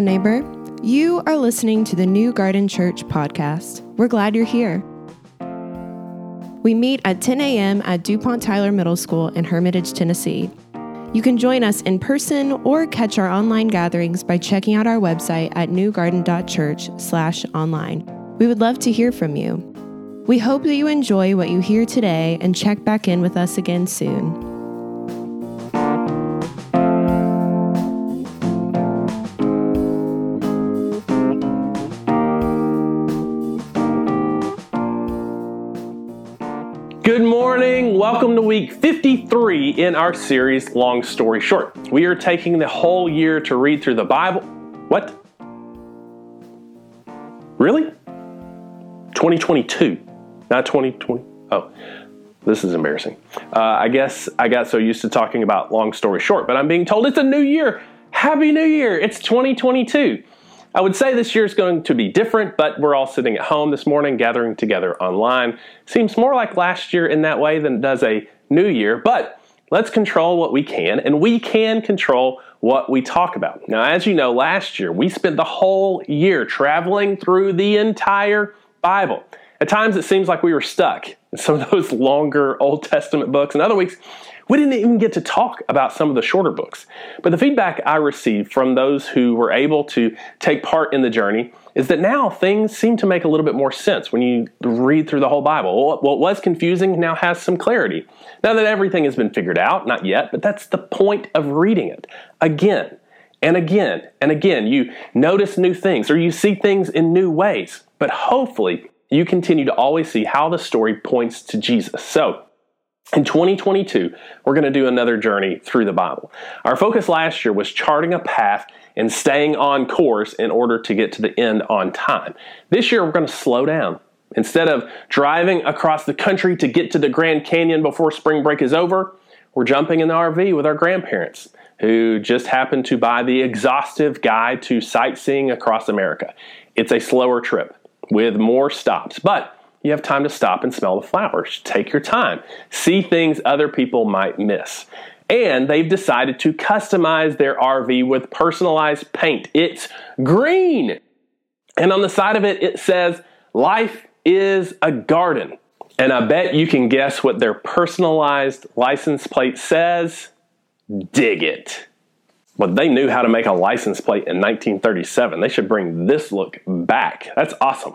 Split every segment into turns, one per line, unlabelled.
Neighbor. You are listening to the New Garden Church podcast. We're glad you're here. We meet at 10 a.m. at DuPont Tyler Middle School in Hermitage, Tennessee. You can join us in person or catch our online gatherings by checking out our website at newgarden.church/online. We would love to hear from you. We hope that you enjoy what you hear today and check back in with us again soon.
To week 53 in our series Long Story Short. We are taking the whole year to read through the Bible. What? Really? 2022, not 2020. Oh, this is embarrassing. Uh, I guess I got so used to talking about long story short, but I'm being told it's a new year. Happy New Year! It's 2022. I would say this year is going to be different, but we're all sitting at home this morning, gathering together online. Seems more like last year in that way than it does a new year, but let's control what we can, and we can control what we talk about. Now, as you know, last year we spent the whole year traveling through the entire Bible. At times it seems like we were stuck in some of those longer Old Testament books, and other weeks we didn't even get to talk about some of the shorter books. But the feedback I received from those who were able to take part in the journey is that now things seem to make a little bit more sense when you read through the whole Bible. What was confusing now has some clarity. Now that everything has been figured out, not yet, but that's the point of reading it. Again, and again and again, you notice new things or you see things in new ways. But hopefully, you continue to always see how the story points to Jesus. So, in 2022, we're going to do another journey through the Bible. Our focus last year was charting a path and staying on course in order to get to the end on time. This year, we're going to slow down. Instead of driving across the country to get to the Grand Canyon before spring break is over, we're jumping in the RV with our grandparents who just happened to buy the exhaustive guide to sightseeing across America. It's a slower trip with more stops, but you have time to stop and smell the flowers. Take your time. See things other people might miss. And they've decided to customize their RV with personalized paint. It's green. And on the side of it, it says, Life is a garden. And I bet you can guess what their personalized license plate says. Dig it. But they knew how to make a license plate in 1937. They should bring this look back. That's awesome.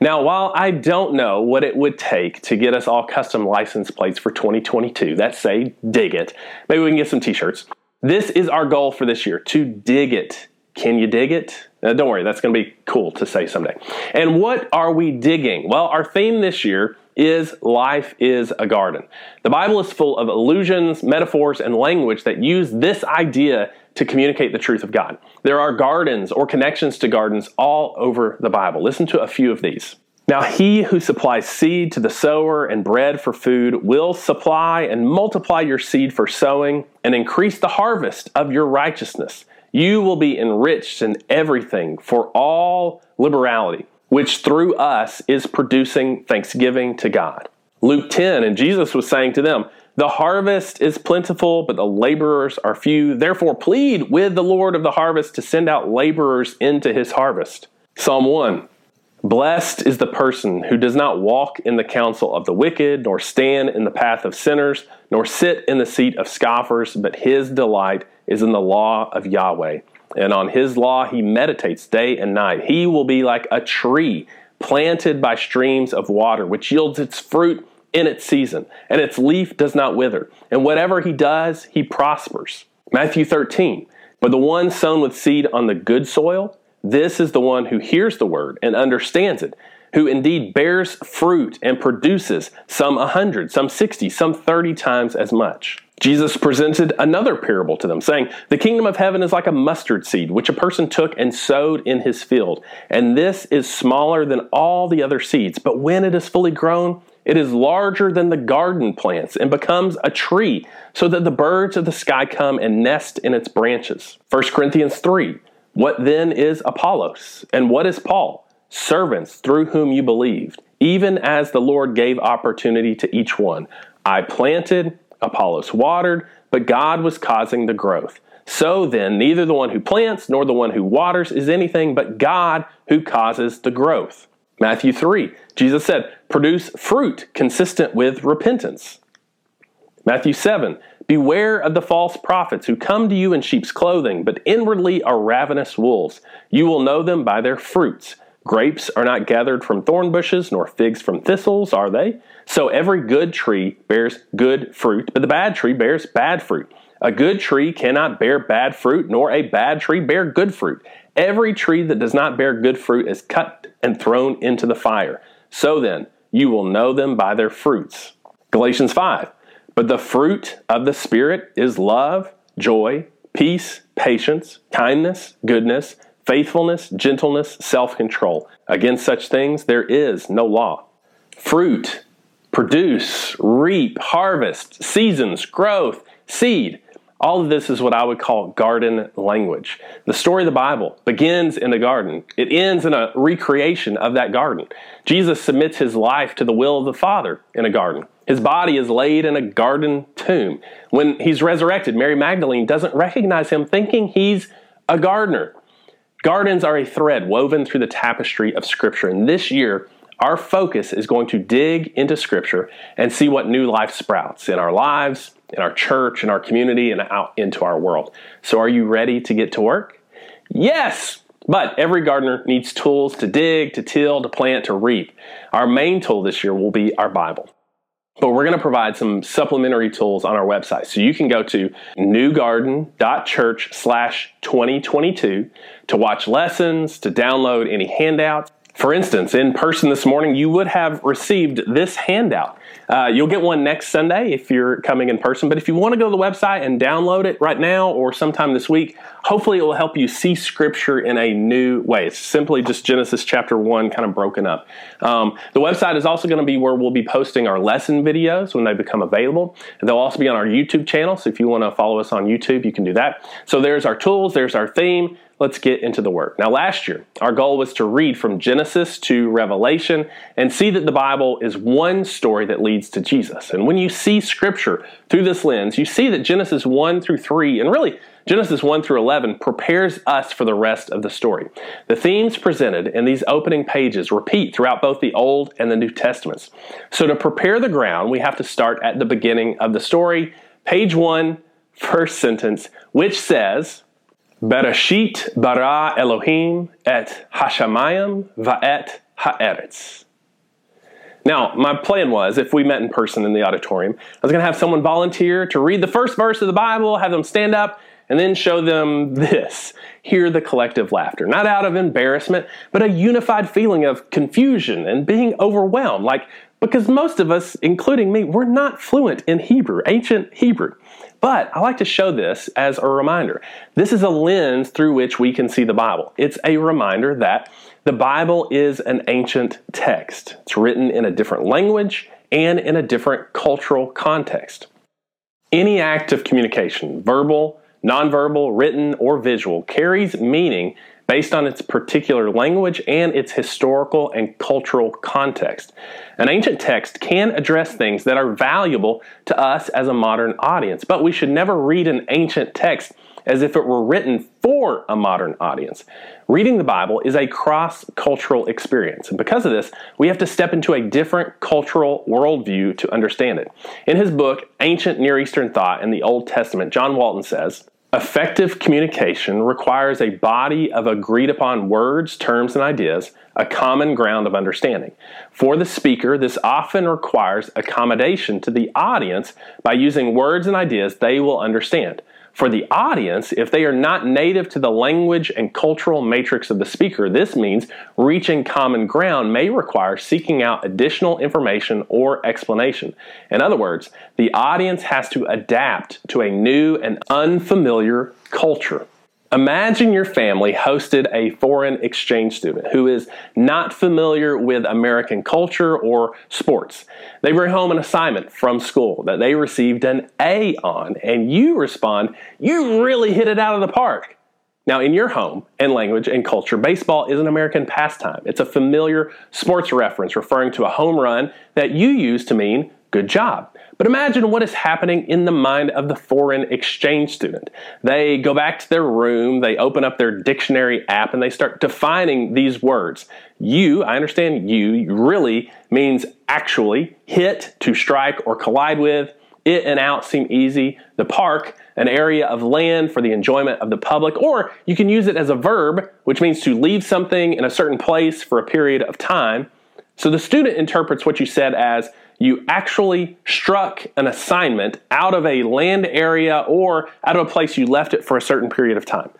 Now, while I don't know what it would take to get us all custom license plates for 2022, that's say dig it. Maybe we can get some t-shirts. This is our goal for this year to dig it. Can you dig it? Don't worry, that's going to be cool to say someday. And what are we digging? Well, our theme this year is life is a garden. The Bible is full of allusions, metaphors, and language that use this idea to communicate the truth of God. There are gardens or connections to gardens all over the Bible. Listen to a few of these. Now, he who supplies seed to the sower and bread for food will supply and multiply your seed for sowing and increase the harvest of your righteousness. You will be enriched in everything for all liberality, which through us is producing thanksgiving to God. Luke 10, and Jesus was saying to them, the harvest is plentiful, but the laborers are few. Therefore, plead with the Lord of the harvest to send out laborers into his harvest. Psalm 1 Blessed is the person who does not walk in the counsel of the wicked, nor stand in the path of sinners, nor sit in the seat of scoffers, but his delight is in the law of Yahweh. And on his law he meditates day and night. He will be like a tree planted by streams of water, which yields its fruit in its season, and its leaf does not wither. And whatever he does, he prospers. Matthew 13. But the one sown with seed on the good soil, this is the one who hears the word and understands it, who indeed bears fruit and produces some a hundred, some sixty, some thirty times as much. Jesus presented another parable to them, saying, The kingdom of heaven is like a mustard seed, which a person took and sowed in his field. And this is smaller than all the other seeds, but when it is fully grown, it is larger than the garden plants and becomes a tree, so that the birds of the sky come and nest in its branches. 1 Corinthians 3 What then is Apollos? And what is Paul? Servants through whom you believed, even as the Lord gave opportunity to each one. I planted, Apollos watered, but God was causing the growth. So then, neither the one who plants nor the one who waters is anything but God who causes the growth. Matthew 3, Jesus said, produce fruit consistent with repentance. Matthew 7, beware of the false prophets who come to you in sheep's clothing, but inwardly are ravenous wolves. You will know them by their fruits. Grapes are not gathered from thorn bushes, nor figs from thistles, are they? So every good tree bears good fruit, but the bad tree bears bad fruit. A good tree cannot bear bad fruit, nor a bad tree bear good fruit. Every tree that does not bear good fruit is cut and thrown into the fire. So then, you will know them by their fruits. Galatians 5. But the fruit of the Spirit is love, joy, peace, patience, kindness, goodness, faithfulness, gentleness, self control. Against such things there is no law. Fruit, produce, reap, harvest, seasons, growth, seed. All of this is what I would call garden language. The story of the Bible begins in the garden. It ends in a recreation of that garden. Jesus submits his life to the will of the Father in a garden. His body is laid in a garden tomb. When he's resurrected, Mary Magdalene doesn't recognize him, thinking he's a gardener. Gardens are a thread woven through the tapestry of Scripture. And this year, our focus is going to dig into Scripture and see what new life sprouts in our lives, in our church, in our community, and out into our world. So, are you ready to get to work? Yes! But every gardener needs tools to dig, to till, to plant, to reap. Our main tool this year will be our Bible. But we're going to provide some supplementary tools on our website. So you can go to newgarden.church slash 2022 to watch lessons, to download any handouts, for instance, in person this morning, you would have received this handout. Uh, you'll get one next Sunday if you're coming in person. But if you want to go to the website and download it right now or sometime this week, hopefully it will help you see Scripture in a new way. It's simply just Genesis chapter 1 kind of broken up. Um, the website is also going to be where we'll be posting our lesson videos when they become available. They'll also be on our YouTube channel. So if you want to follow us on YouTube, you can do that. So there's our tools, there's our theme let's get into the work. Now, last year, our goal was to read from Genesis to Revelation and see that the Bible is one story that leads to Jesus. And when you see Scripture through this lens, you see that Genesis 1 through 3, and really Genesis 1 through 11, prepares us for the rest of the story. The themes presented in these opening pages repeat throughout both the Old and the New Testaments. So, to prepare the ground, we have to start at the beginning of the story, page 1, first sentence, which says, Bereshit bara Elohim et hashamayim va'et haaretz. Now, my plan was if we met in person in the auditorium, I was going to have someone volunteer to read the first verse of the Bible, have them stand up, and then show them this. Hear the collective laughter. Not out of embarrassment, but a unified feeling of confusion and being overwhelmed. Like, because most of us, including me, we're not fluent in Hebrew, ancient Hebrew. But I like to show this as a reminder. This is a lens through which we can see the Bible. It's a reminder that the Bible is an ancient text. It's written in a different language and in a different cultural context. Any act of communication, verbal, nonverbal, written, or visual, carries meaning based on its particular language and its historical and cultural context. An ancient text can address things that are valuable to us as a modern audience, but we should never read an ancient text as if it were written for a modern audience. Reading the Bible is a cross cultural experience, and because of this, we have to step into a different cultural worldview to understand it. In his book, Ancient Near Eastern Thought and the Old Testament, John Walton says, Effective communication requires a body of agreed upon words, terms, and ideas, a common ground of understanding. For the speaker, this often requires accommodation to the audience by using words and ideas they will understand. For the audience, if they are not native to the language and cultural matrix of the speaker, this means reaching common ground may require seeking out additional information or explanation. In other words, the audience has to adapt to a new and unfamiliar culture. Imagine your family hosted a foreign exchange student who is not familiar with American culture or sports. They bring home an assignment from school that they received an A on, and you respond, You really hit it out of the park. Now, in your home and language and culture, baseball is an American pastime. It's a familiar sports reference referring to a home run that you use to mean Good job. But imagine what is happening in the mind of the foreign exchange student. They go back to their room, they open up their dictionary app, and they start defining these words. You, I understand you, really means actually, hit, to strike, or collide with. It and out seem easy. The park, an area of land for the enjoyment of the public, or you can use it as a verb, which means to leave something in a certain place for a period of time. So the student interprets what you said as you actually struck an assignment out of a land area or out of a place you left it for a certain period of time.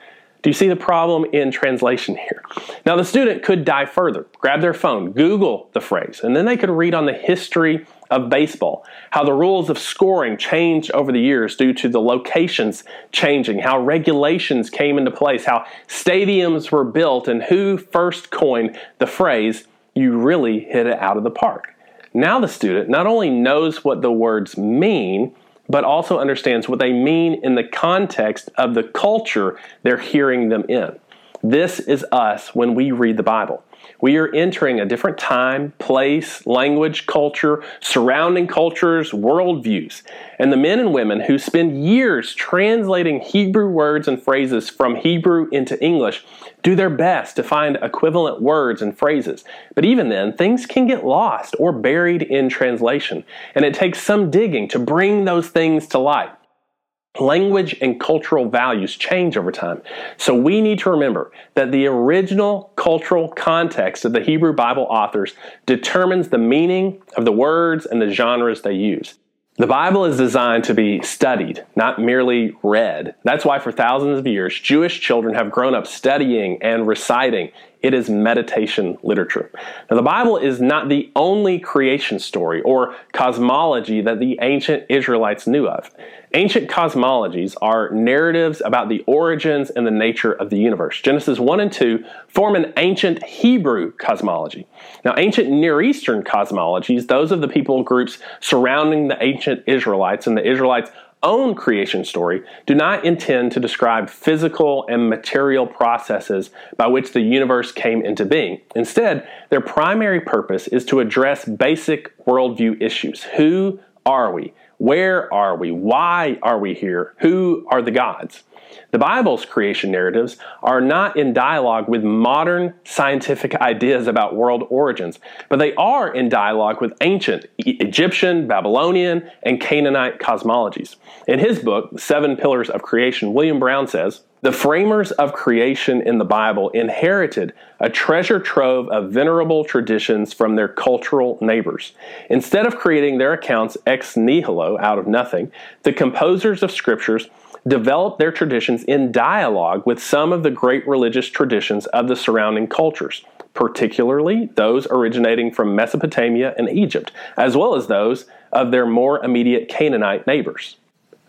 Do you see the problem in translation here? Now, the student could dive further, grab their phone, Google the phrase, and then they could read on the history of baseball, how the rules of scoring changed over the years due to the locations changing, how regulations came into place, how stadiums were built, and who first coined the phrase, you really hit it out of the park. Now, the student not only knows what the words mean, but also understands what they mean in the context of the culture they're hearing them in. This is us when we read the Bible. We are entering a different time, place, language, culture, surrounding cultures, worldviews. And the men and women who spend years translating Hebrew words and phrases from Hebrew into English do their best to find equivalent words and phrases. But even then, things can get lost or buried in translation. And it takes some digging to bring those things to light. Language and cultural values change over time. So we need to remember that the original cultural context of the Hebrew Bible authors determines the meaning of the words and the genres they use. The Bible is designed to be studied, not merely read. That's why for thousands of years, Jewish children have grown up studying and reciting. It is meditation literature. Now, the Bible is not the only creation story or cosmology that the ancient Israelites knew of. Ancient cosmologies are narratives about the origins and the nature of the universe. Genesis 1 and 2 form an ancient Hebrew cosmology. Now, ancient Near Eastern cosmologies, those of the people groups surrounding the ancient Israelites and the Israelites' own creation story, do not intend to describe physical and material processes by which the universe came into being. Instead, their primary purpose is to address basic worldview issues. Who are we? Where are we? Why are we here? Who are the gods? The Bible's creation narratives are not in dialogue with modern scientific ideas about world origins, but they are in dialogue with ancient Egyptian, Babylonian, and Canaanite cosmologies. In his book, Seven Pillars of Creation, William Brown says, the framers of creation in the Bible inherited a treasure trove of venerable traditions from their cultural neighbors. Instead of creating their accounts ex nihilo, out of nothing, the composers of scriptures developed their traditions in dialogue with some of the great religious traditions of the surrounding cultures, particularly those originating from Mesopotamia and Egypt, as well as those of their more immediate Canaanite neighbors.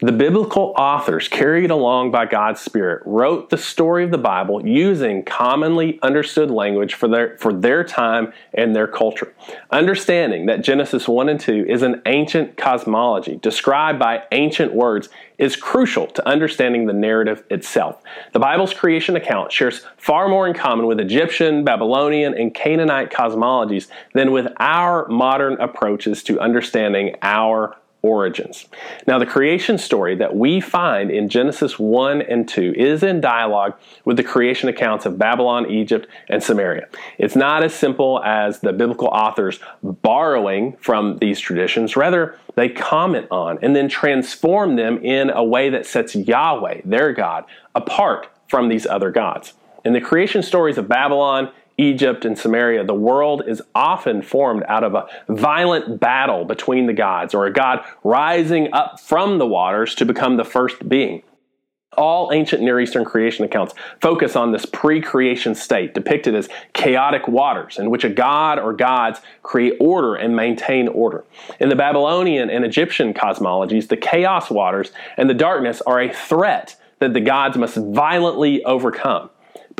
The biblical authors, carried along by God's Spirit, wrote the story of the Bible using commonly understood language for their, for their time and their culture. Understanding that Genesis 1 and 2 is an ancient cosmology described by ancient words is crucial to understanding the narrative itself. The Bible's creation account shares far more in common with Egyptian, Babylonian, and Canaanite cosmologies than with our modern approaches to understanding our origins. Now, the creation story that we find in Genesis 1 and 2 is in dialogue with the creation accounts of Babylon, Egypt, and Sumeria. It's not as simple as the biblical authors borrowing from these traditions. Rather, they comment on and then transform them in a way that sets Yahweh, their God, apart from these other gods. In the creation stories of Babylon, Egypt and Sumeria, the world is often formed out of a violent battle between the gods, or a god rising up from the waters to become the first being. All ancient Near Eastern creation accounts focus on this pre creation state, depicted as chaotic waters, in which a god or gods create order and maintain order. In the Babylonian and Egyptian cosmologies, the chaos waters and the darkness are a threat that the gods must violently overcome.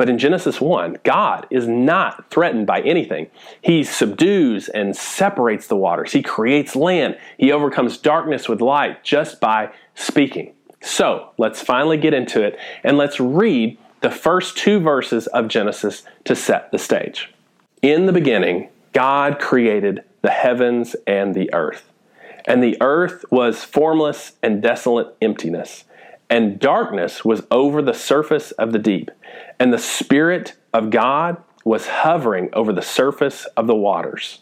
But in Genesis 1, God is not threatened by anything. He subdues and separates the waters. He creates land. He overcomes darkness with light just by speaking. So let's finally get into it and let's read the first two verses of Genesis to set the stage. In the beginning, God created the heavens and the earth. And the earth was formless and desolate emptiness, and darkness was over the surface of the deep, and the Spirit of God was hovering over the surface of the waters.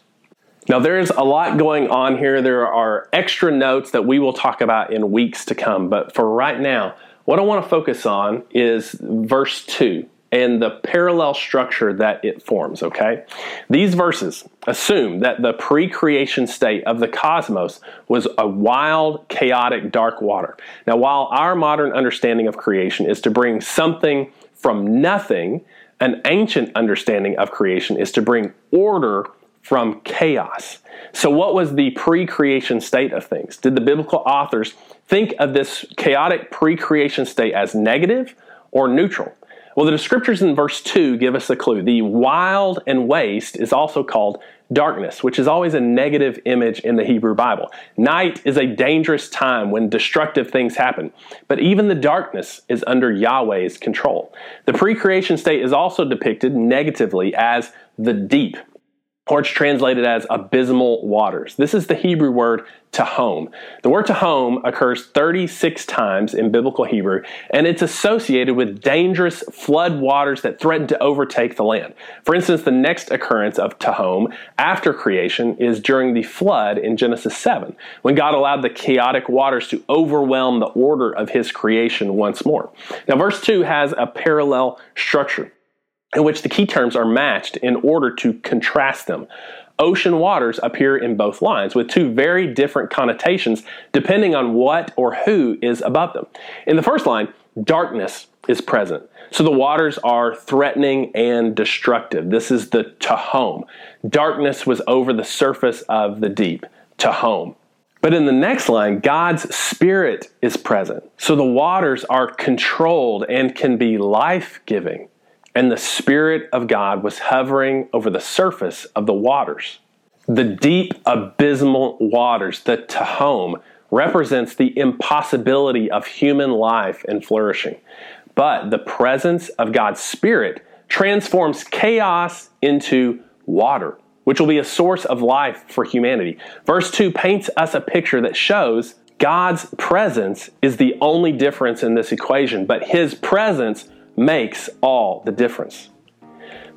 Now, there's a lot going on here. There are extra notes that we will talk about in weeks to come, but for right now, what I want to focus on is verse 2 and the parallel structure that it forms, okay? These verses assume that the pre creation state of the cosmos was a wild, chaotic, dark water. Now, while our modern understanding of creation is to bring something from nothing, an ancient understanding of creation is to bring order from chaos. So, what was the pre creation state of things? Did the biblical authors think of this chaotic pre creation state as negative or neutral? Well, the descriptors in verse 2 give us a clue. The wild and waste is also called darkness, which is always a negative image in the Hebrew Bible. Night is a dangerous time when destructive things happen, but even the darkness is under Yahweh's control. The pre creation state is also depicted negatively as the deep or it's translated as abysmal waters. This is the Hebrew word tehom. The word tehom occurs 36 times in biblical Hebrew, and it's associated with dangerous flood waters that threaten to overtake the land. For instance, the next occurrence of tehom after creation is during the flood in Genesis 7, when God allowed the chaotic waters to overwhelm the order of his creation once more. Now, verse 2 has a parallel structure in which the key terms are matched in order to contrast them. Ocean waters appear in both lines with two very different connotations depending on what or who is above them. In the first line, darkness is present. So the waters are threatening and destructive. This is the tehom. Darkness was over the surface of the deep. Tehom. But in the next line, God's Spirit is present. So the waters are controlled and can be life giving and the Spirit of God was hovering over the surface of the waters. The deep, abysmal waters, the Tehom, represents the impossibility of human life and flourishing. But the presence of God's Spirit transforms chaos into water, which will be a source of life for humanity. Verse 2 paints us a picture that shows God's presence is the only difference in this equation, but His presence makes all the difference.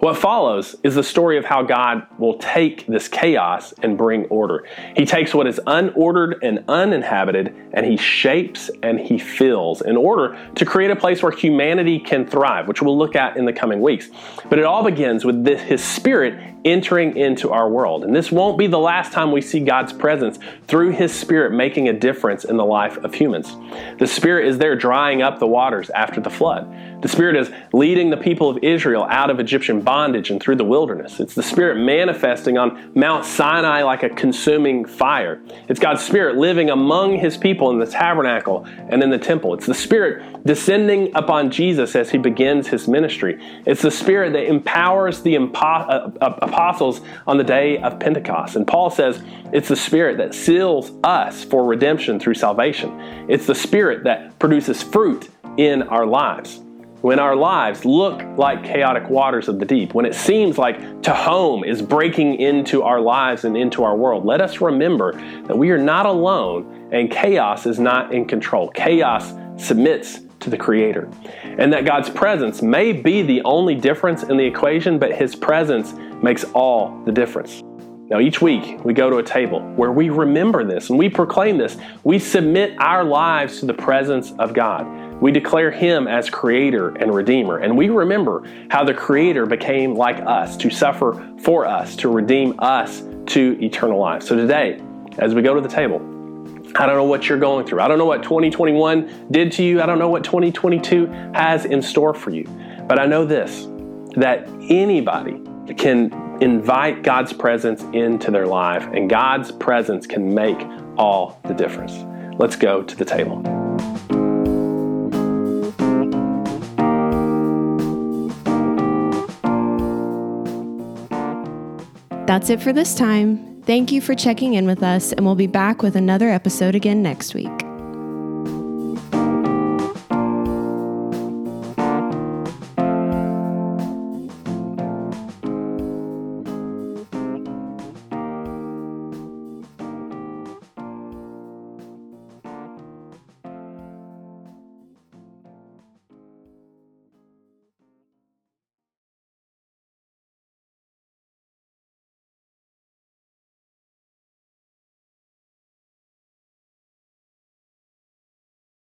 What follows is the story of how God will take this chaos and bring order. He takes what is unordered and uninhabited and he shapes and he fills in order to create a place where humanity can thrive, which we'll look at in the coming weeks. But it all begins with this, his spirit entering into our world. And this won't be the last time we see God's presence through his spirit making a difference in the life of humans. The spirit is there drying up the waters after the flood. The Spirit is leading the people of Israel out of Egyptian bondage and through the wilderness. It's the Spirit manifesting on Mount Sinai like a consuming fire. It's God's Spirit living among His people in the tabernacle and in the temple. It's the Spirit descending upon Jesus as He begins His ministry. It's the Spirit that empowers the uh, uh, apostles on the day of Pentecost. And Paul says it's the Spirit that seals us for redemption through salvation. It's the Spirit that produces fruit in our lives when our lives look like chaotic waters of the deep, when it seems like Tehom is breaking into our lives and into our world, let us remember that we are not alone and chaos is not in control. Chaos submits to the Creator. And that God's presence may be the only difference in the equation, but His presence makes all the difference. Now, each week we go to a table where we remember this and we proclaim this. We submit our lives to the presence of God. We declare Him as Creator and Redeemer, and we remember how the Creator became like us to suffer for us, to redeem us to eternal life. So today, as we go to the table, I don't know what you're going through. I don't know what 2021 did to you. I don't know what 2022 has in store for you. But I know this that anybody can invite God's presence into their life, and God's presence can make all the difference. Let's go to the table.
That's it for this time. Thank you for checking in with us, and we'll be back with another episode again next week.